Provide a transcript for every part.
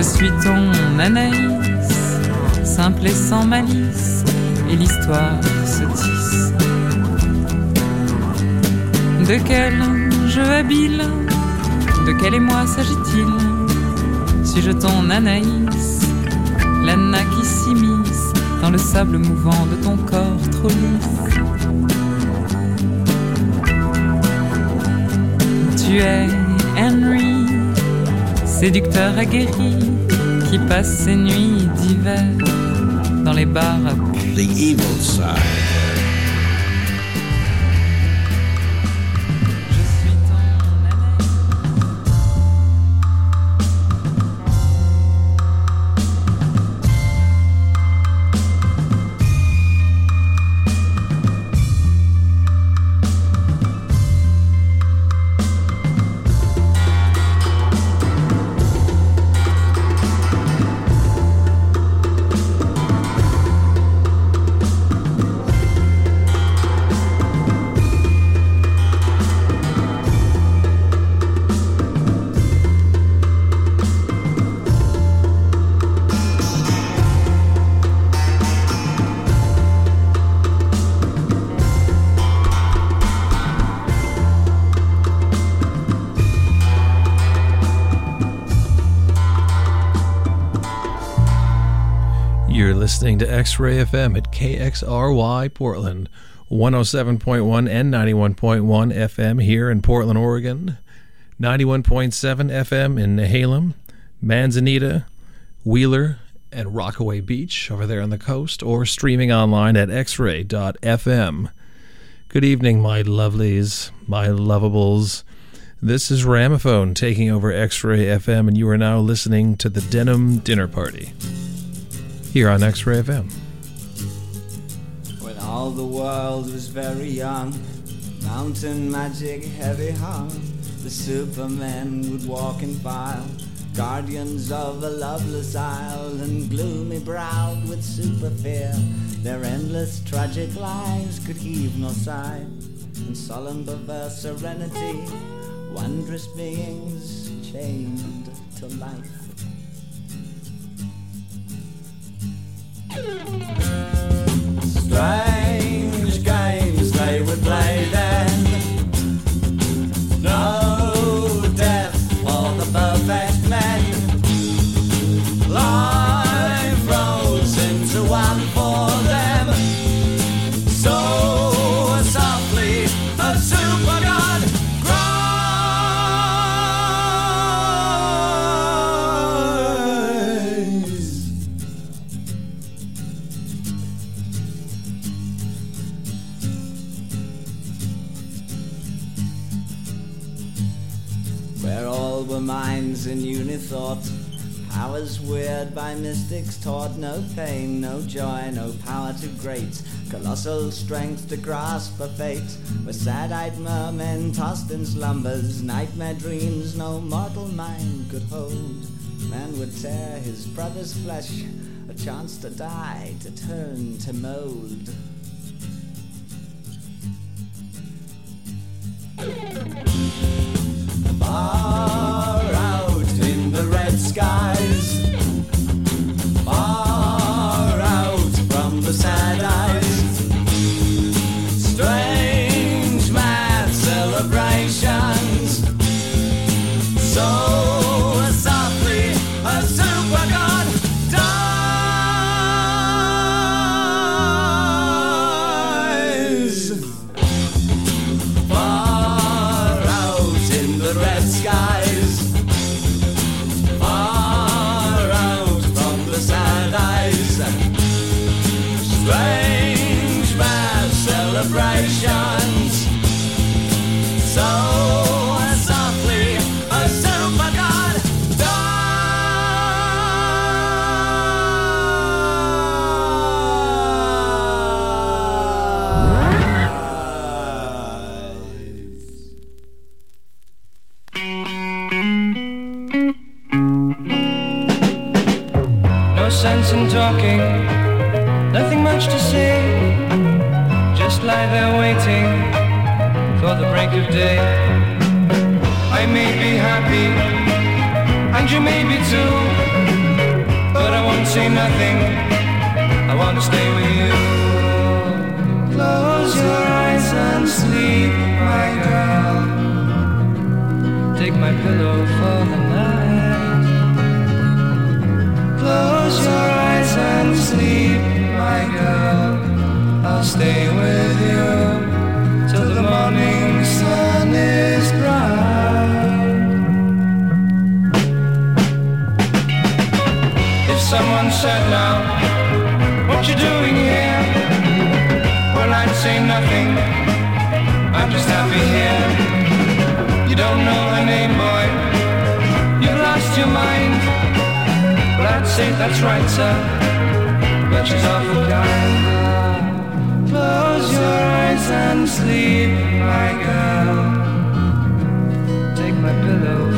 Je suis ton Anaïs, simple et sans malice, et l'histoire se tisse. De quel jeu habile, de quel émoi s'agit-il Suis-je ton Anaïs, l'Anna qui s'immisce dans le sable mouvant de ton corps trop lisse Tu es Henry, séducteur aguerri, qui passe ses nuits d'hiver dans les bars. To X Ray FM at KXRY Portland, 107.1 and 91.1 FM here in Portland, Oregon, 91.7 FM in Nehalem, Manzanita, Wheeler, and Rockaway Beach over there on the coast, or streaming online at xray.fm. Good evening, my lovelies, my lovables. This is Ramaphone taking over X Ray FM, and you are now listening to the Denim Dinner Party here on X Ray FM. When all the world was very young, mountain magic heavy hung, the supermen would walk in file, guardians of a loveless isle, and gloomy browed with super fear. Their endless tragic lives could heave no sigh, in solemn perverse serenity, wondrous beings chained to life. Strange games they would play then. No Powers weird by mystics taught, no pain, no joy, no power to great, colossal strength to grasp a fate. Where sad-eyed mermen tossed in slumbers, nightmare dreams no mortal mind could hold. Man would tear his brother's flesh, a chance to die, to turn to mold. Far out in the red skies. Day. I may be happy, and you may be too. and say nothing. I want to stay with you. Close your eyes and sleep, my girl. Take my pillow for the night. Close your eyes and sleep, my girl. I'll stay with you someone said now, what you doing here? Well, I'd say nothing. I'm just happy here. You don't know her name, boy. You've lost your mind. Well, I'd say that's right, sir. But she's awful kind. Close your eyes and sleep, my girl. Take my pillow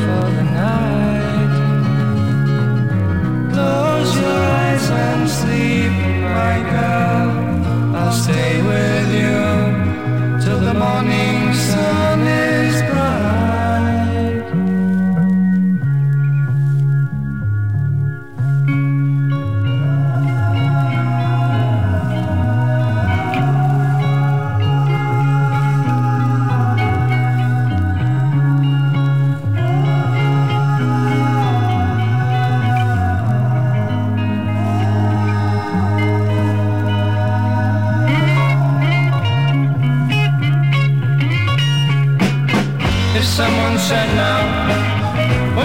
Close your eyes and sleep, my girl. I'll stay with you till the morning sun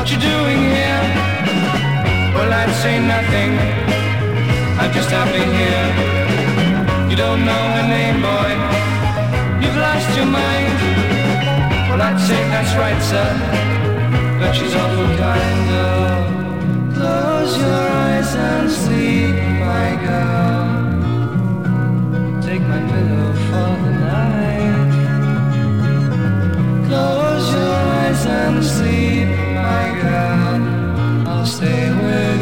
what you doing here? Well, I'd say nothing. I'm just happy here. You don't know her name, boy. You've lost your mind. Well, I'd say that's right, sir. But she's awful kind of. Close your eyes and sleep, my girl. Take my pillow for the night. Close your eyes and sleep, girl. I'll stay with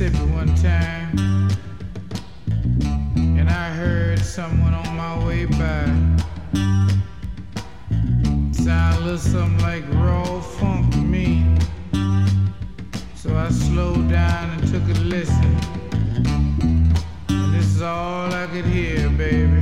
Mississippi one time, and I heard someone on my way by. Sound a little something like raw funk to me. So I slowed down and took a listen. And this is all I could hear, baby.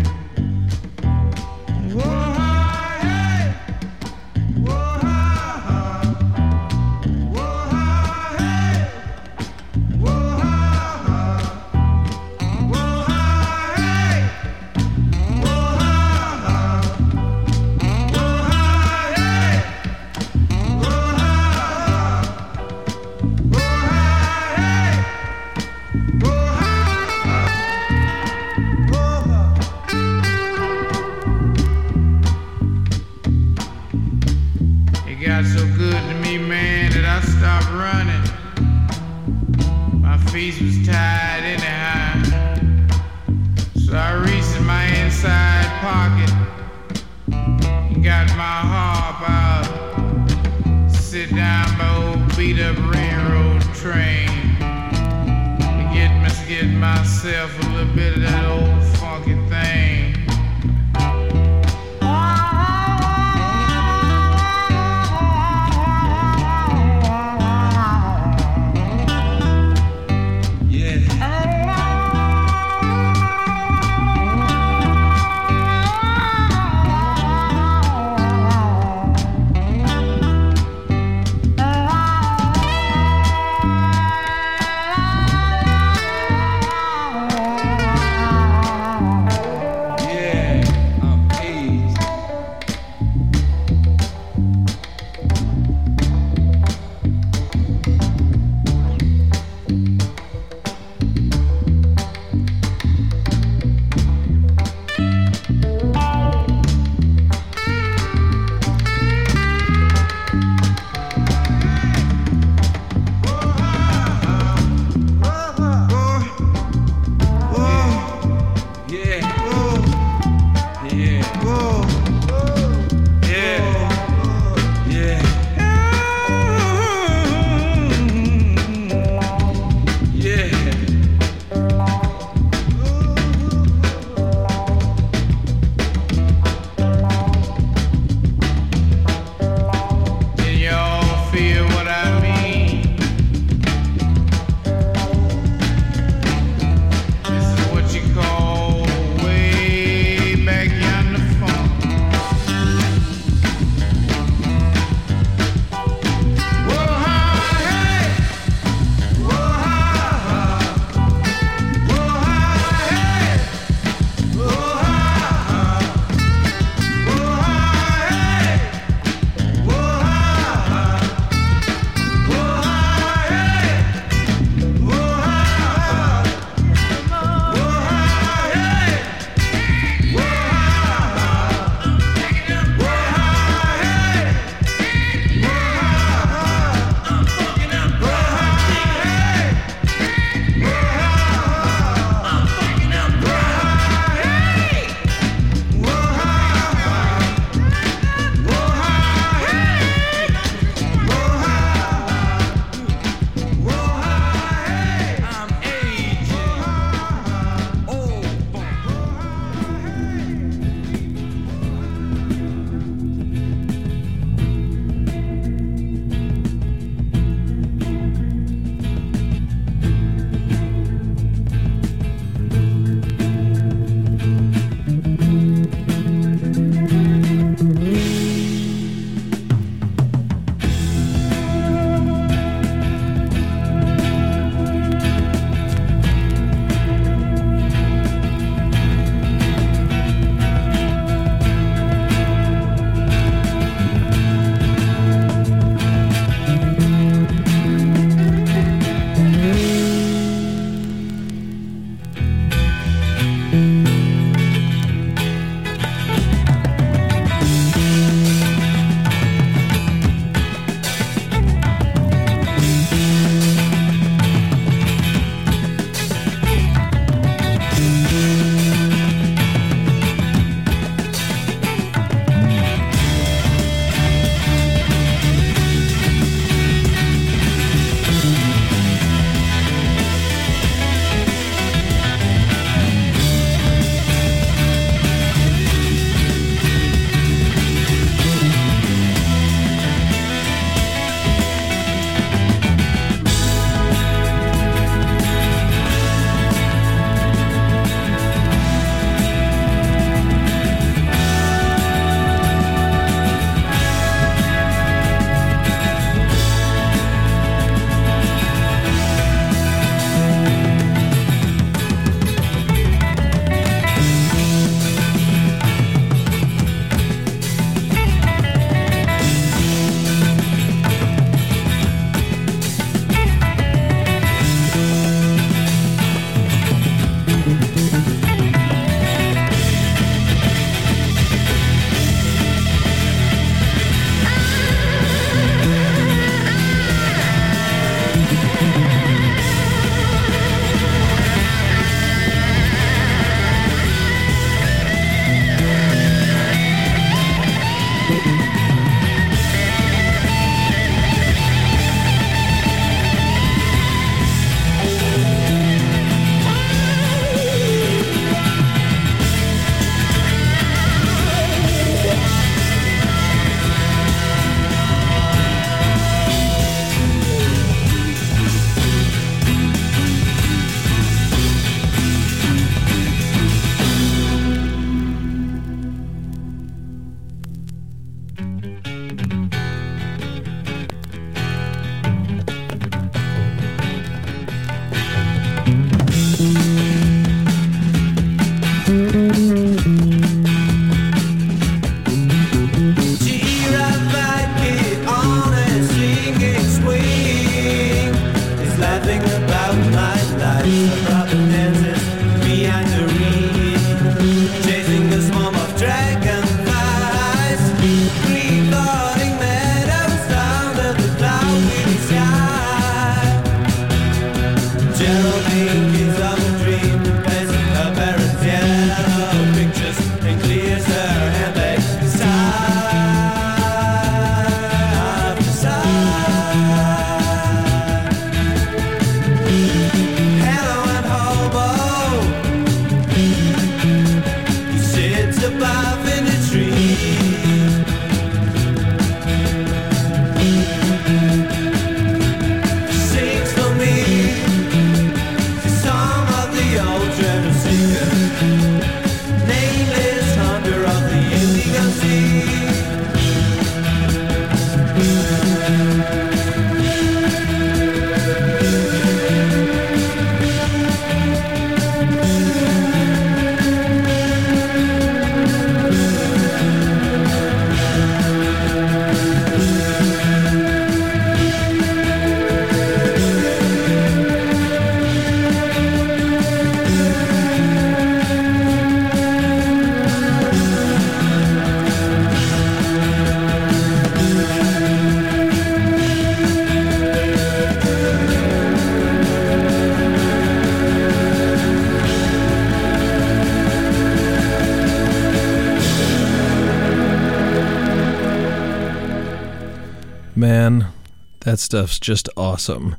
That stuff's just awesome.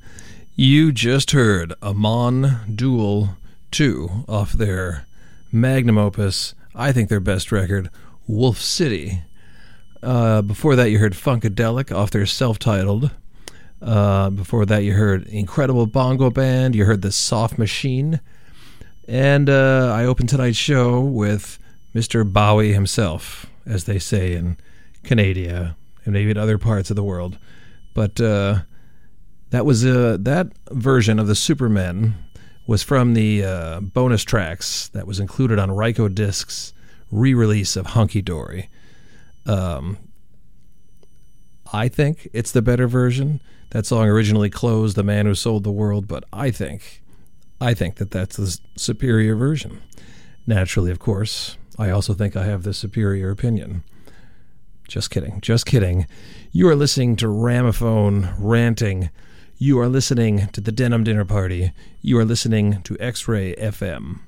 You just heard Amon Düül 2 off their magnum opus, I think their best record, Wolf City. Uh, before that, you heard Funkadelic off their self titled. Uh, before that, you heard Incredible Bongo Band. You heard The Soft Machine. And uh, I opened tonight's show with Mr. Bowie himself, as they say in Canada and maybe in other parts of the world. But uh, that was uh, that version of the Supermen was from the uh, bonus tracks that was included on Rykodisc's re-release of Hunky Dory. Um, I think it's the better version. That song originally closed "The Man Who Sold the World," but I think, I think that that's the superior version. Naturally, of course, I also think I have the superior opinion. Just kidding. Just kidding. You are listening to Ramaphone ranting. You are listening to the Denim Dinner Party. You are listening to X Ray FM.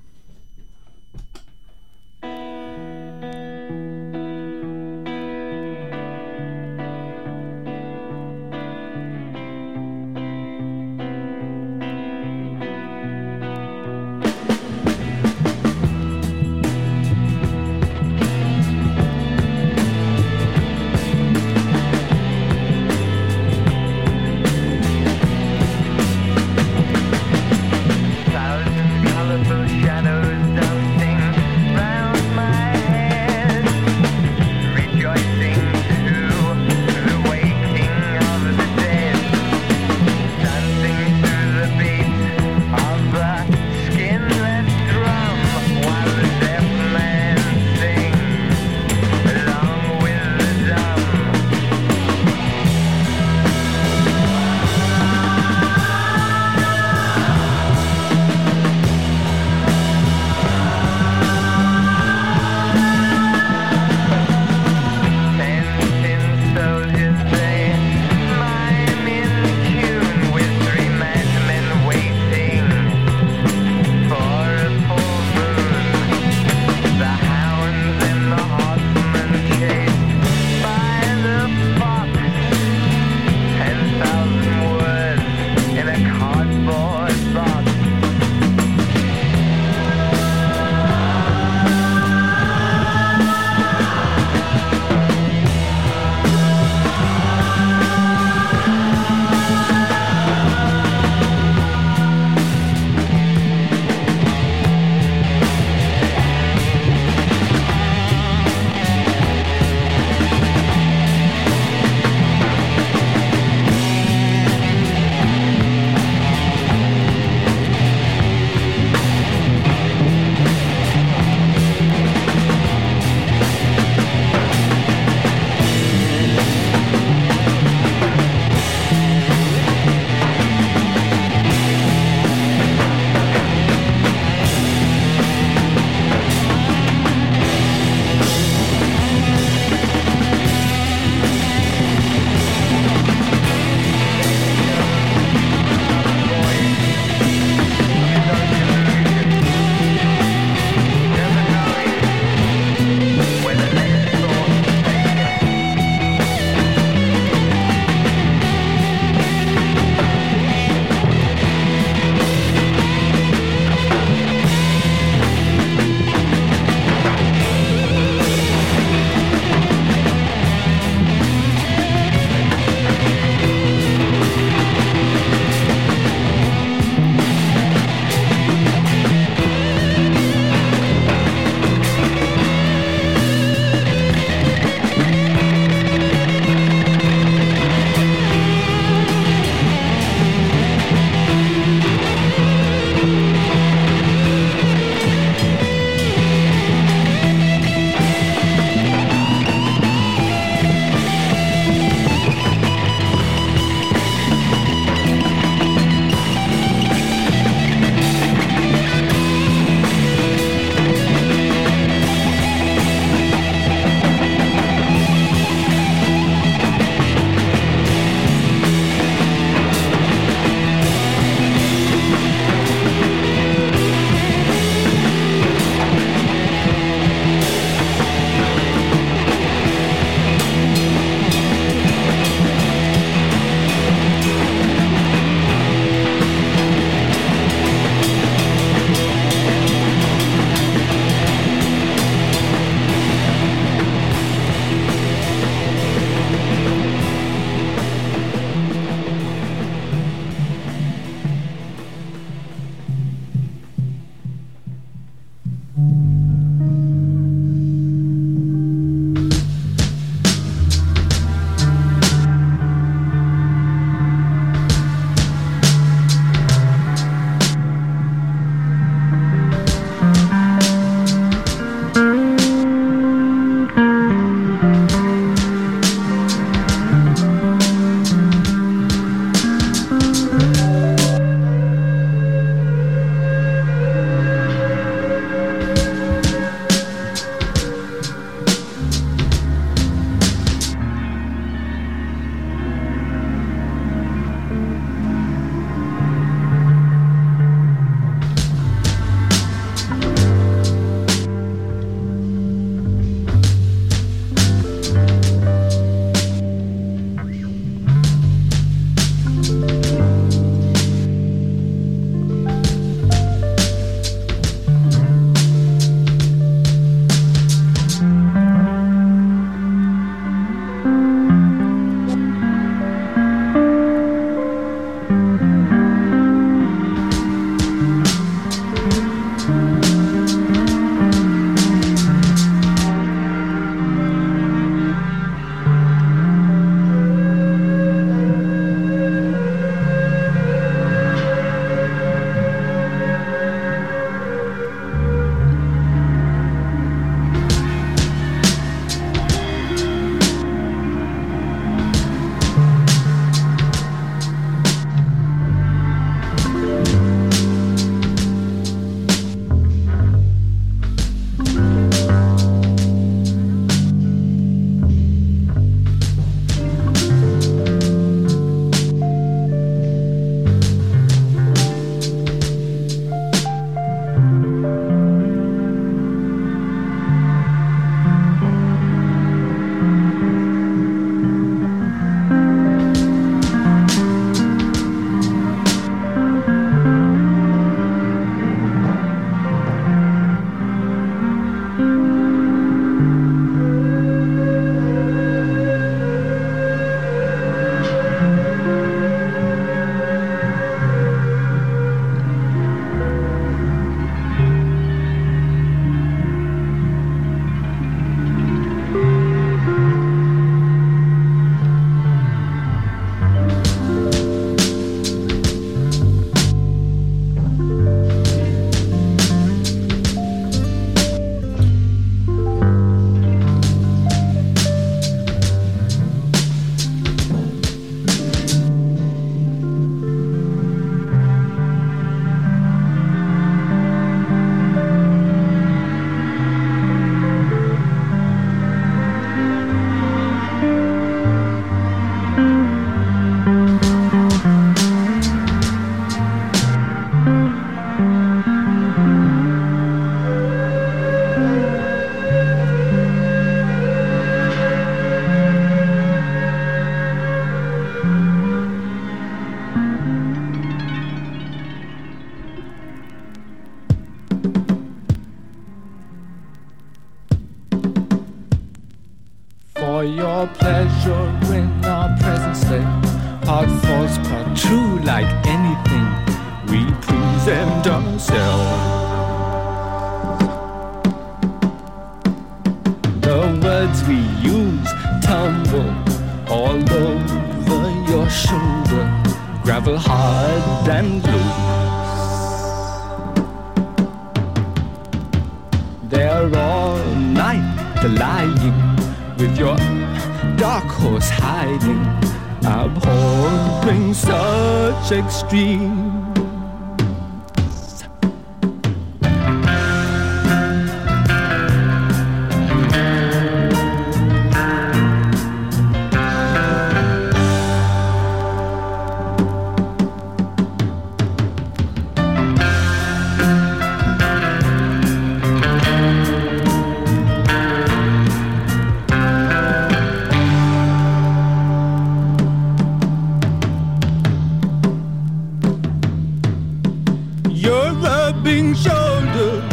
Rubbing shoulders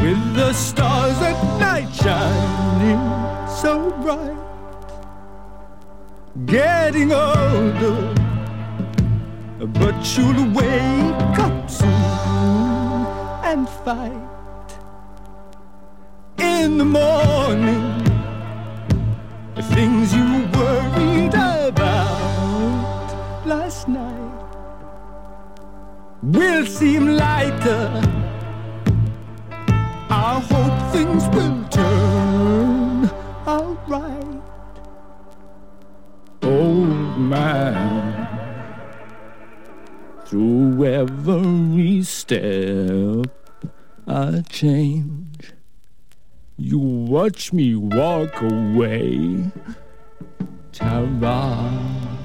with the stars at night shining so bright. Getting older, but you'll wake up soon and fight. In the morning, things will seem lighter. I hope things will turn alright. Old man, through every step I change, you watch me walk away. Tara.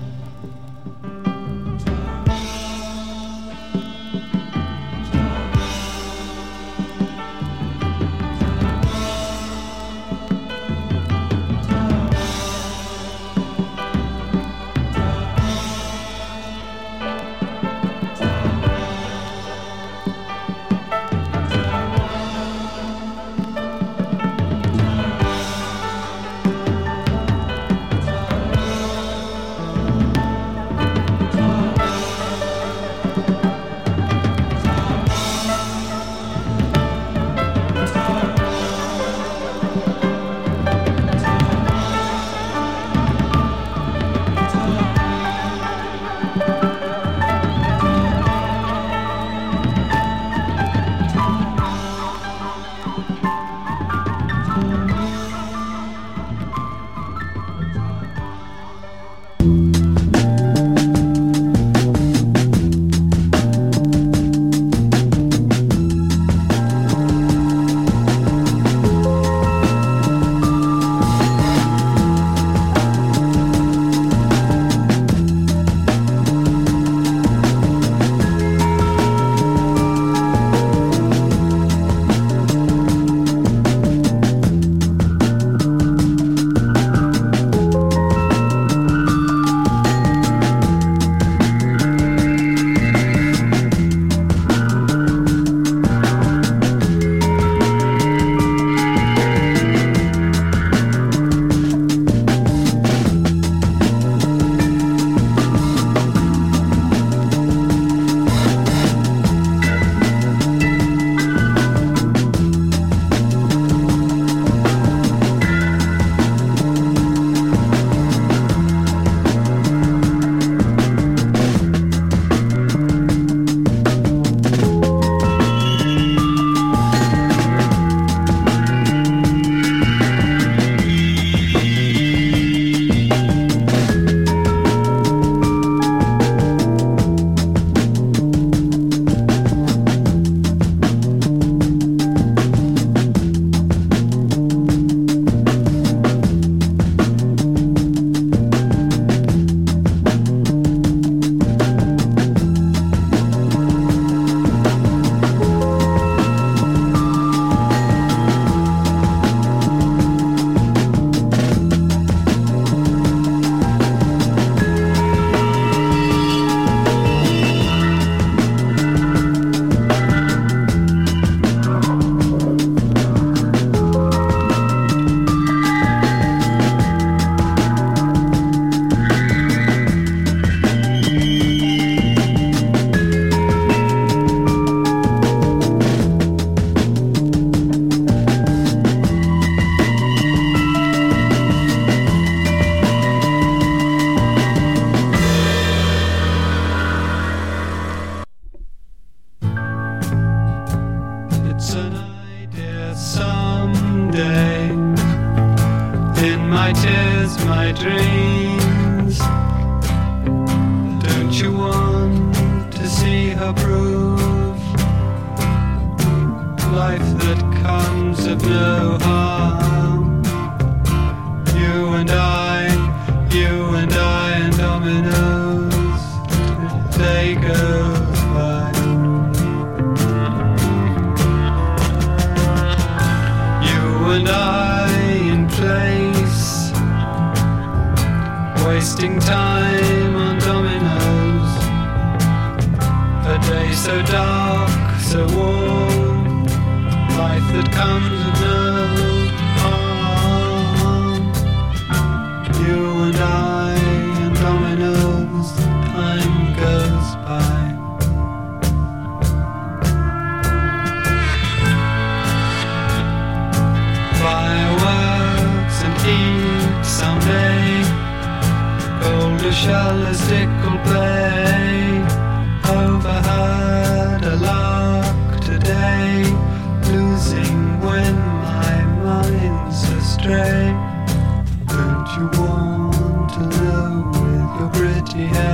You want to know with your pretty hair?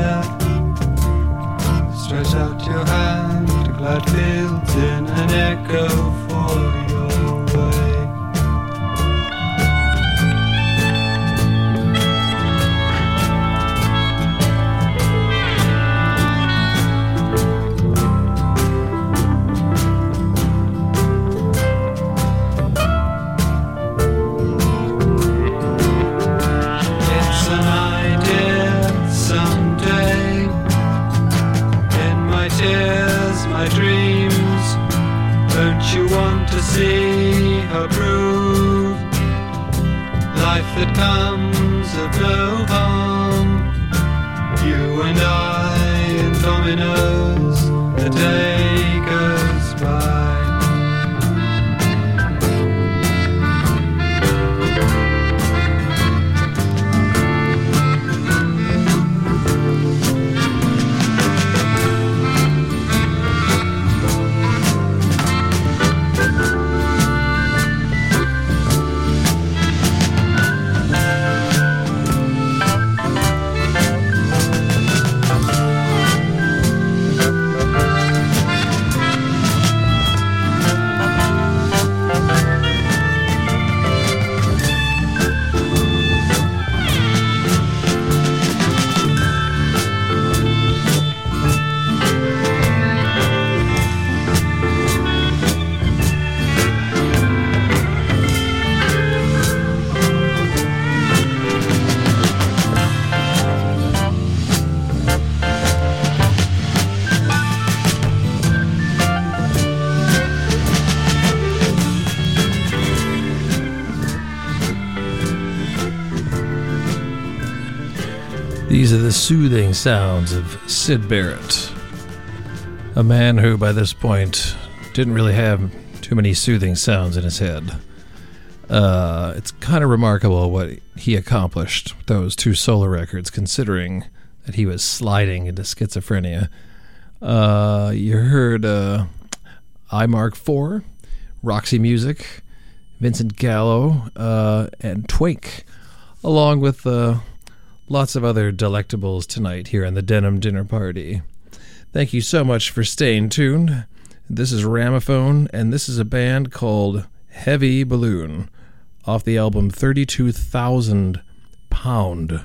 These are the soothing sounds of Syd Barrett, a man who, by this point, didn't really have too many soothing sounds in his head. Uh, it's kind of remarkable what he accomplished with those two solo records, considering that he was sliding into schizophrenia. Uh, you heard uh, Mark IV, Roxy Music, Vincent Gallo, uh, and Twink, along with uh, lots of other delectables tonight here on the Denim Dinner Party. Thank you so much for staying tuned. This is Ramophone, and this is a band called Heavy Balloon off the album 32,000 Pound.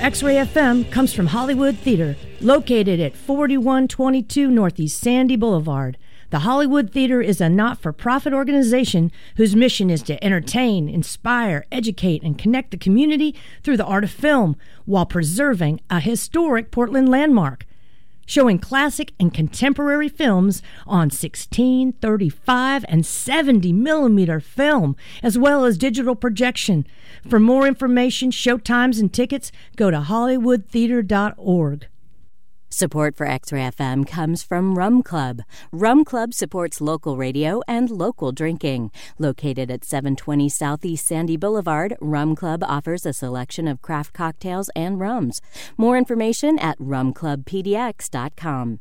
X Ray FM comes from Hollywood Theater, located at 4122 Northeast Sandy Boulevard. The Hollywood Theater is a not for profit organization whose mission is to entertain, inspire, educate, and connect the community through the art of film while preserving a historic Portland landmark showing classic and contemporary films on 16, 35, and 70 millimeter film, as well as digital projection. For more information, showtimes, and tickets, go to HollywoodTheater.org. Support for X-Ray FM comes from Rum Club. Rum Club supports local radio and local drinking. Located at 720 Southeast Sandy Boulevard, Rum Club offers a selection of craft cocktails and rums. More information at rumclubpdx.com.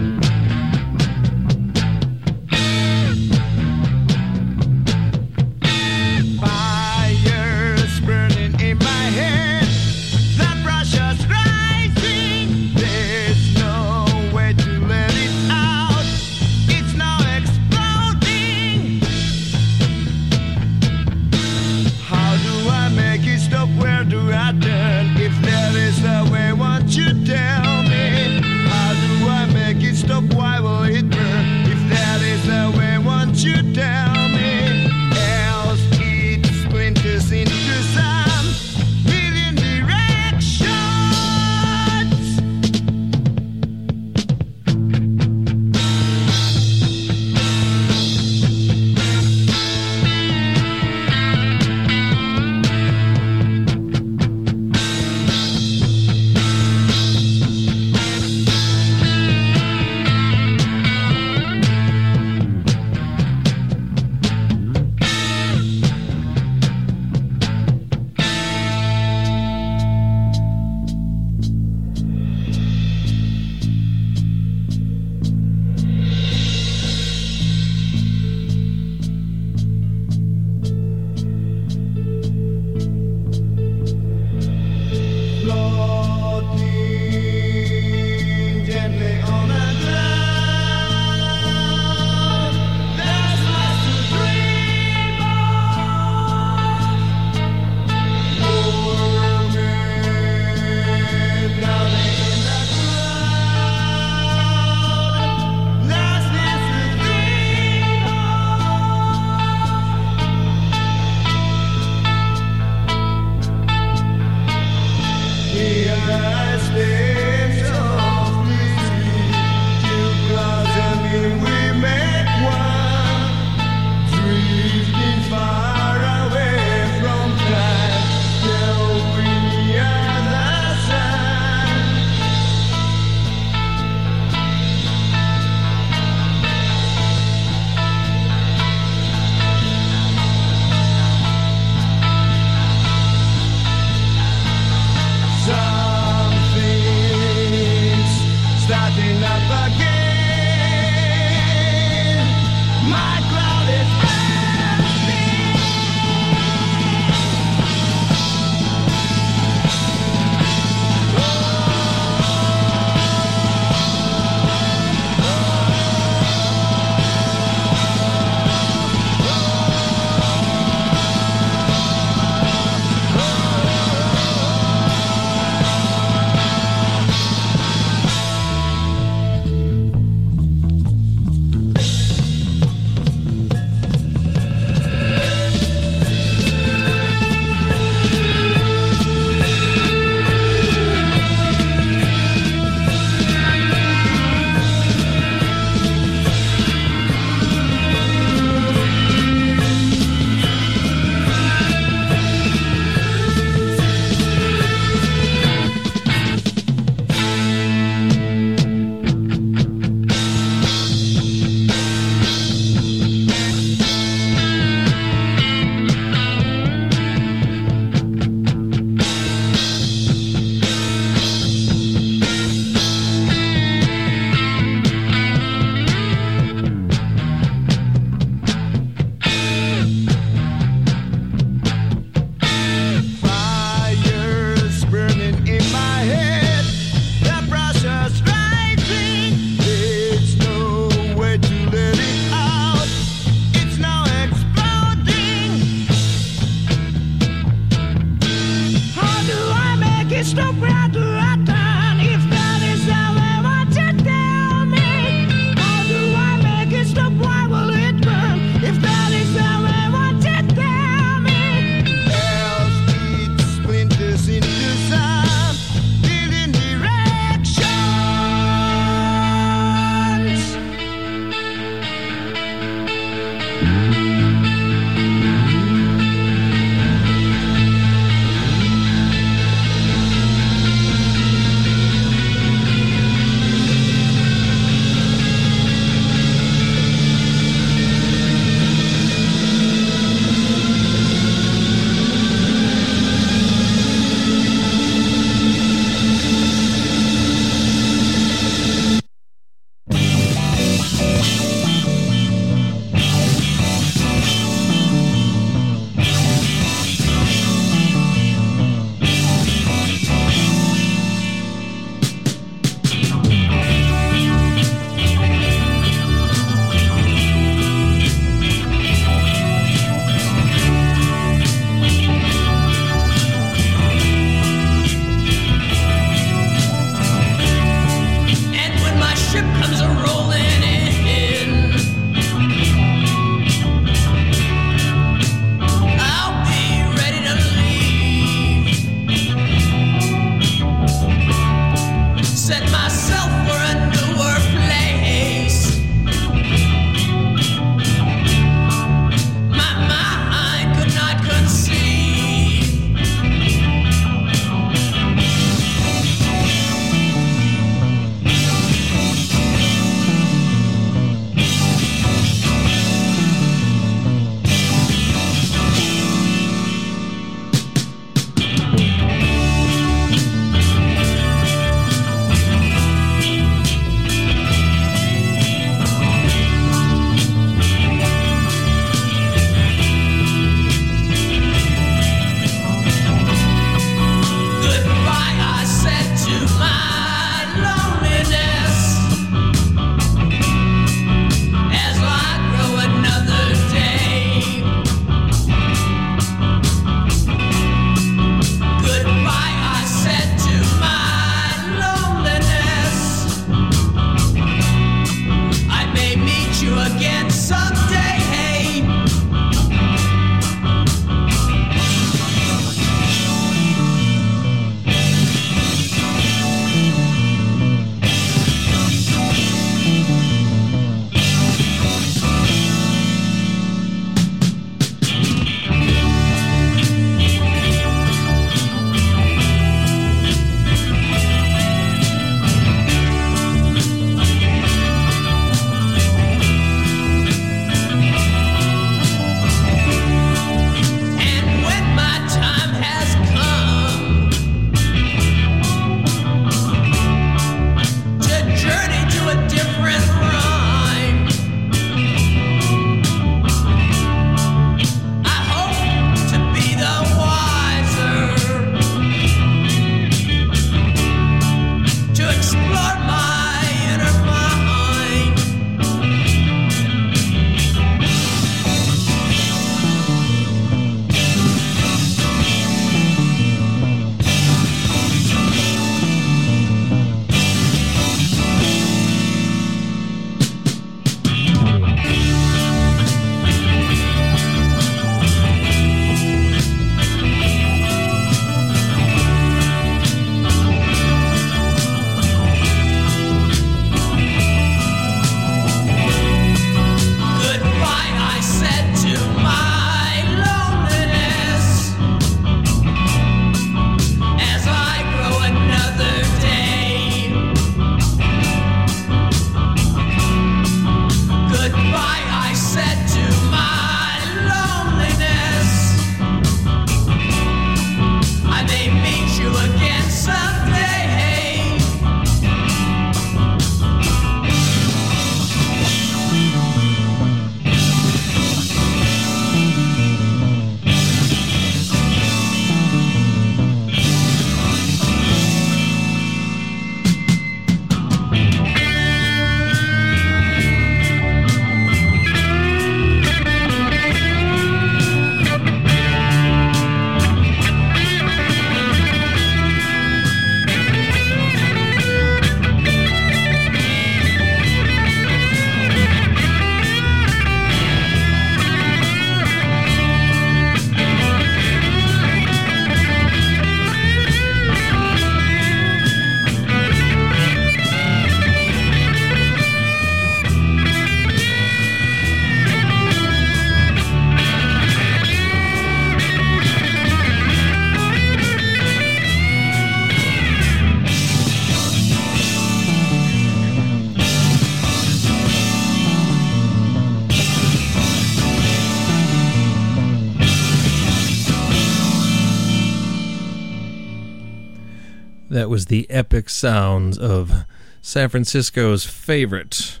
was the epic sounds of San Francisco's favorite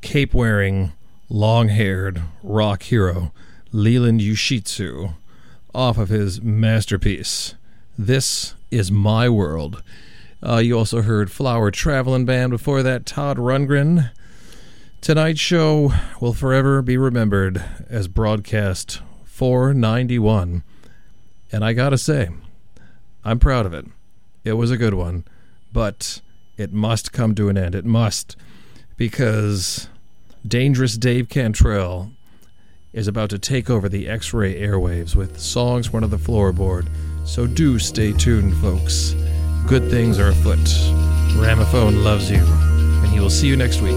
cape wearing, long haired rock hero, Leland Ushitsu, off of his masterpiece, This Is My World. Uh, you also heard Flower Traveling Band before that, Todd Rundgren. Tonight's show will forever be remembered as broadcast 491. And I gotta say, I'm proud of it. It was a good one, but it must come to an end. It must, because Dangerous Dave Cantrell is about to take over the X ray airwaves with songs from under the floorboard. So do stay tuned, folks. Good things are afoot. Ramophone loves you, and he will see you next week.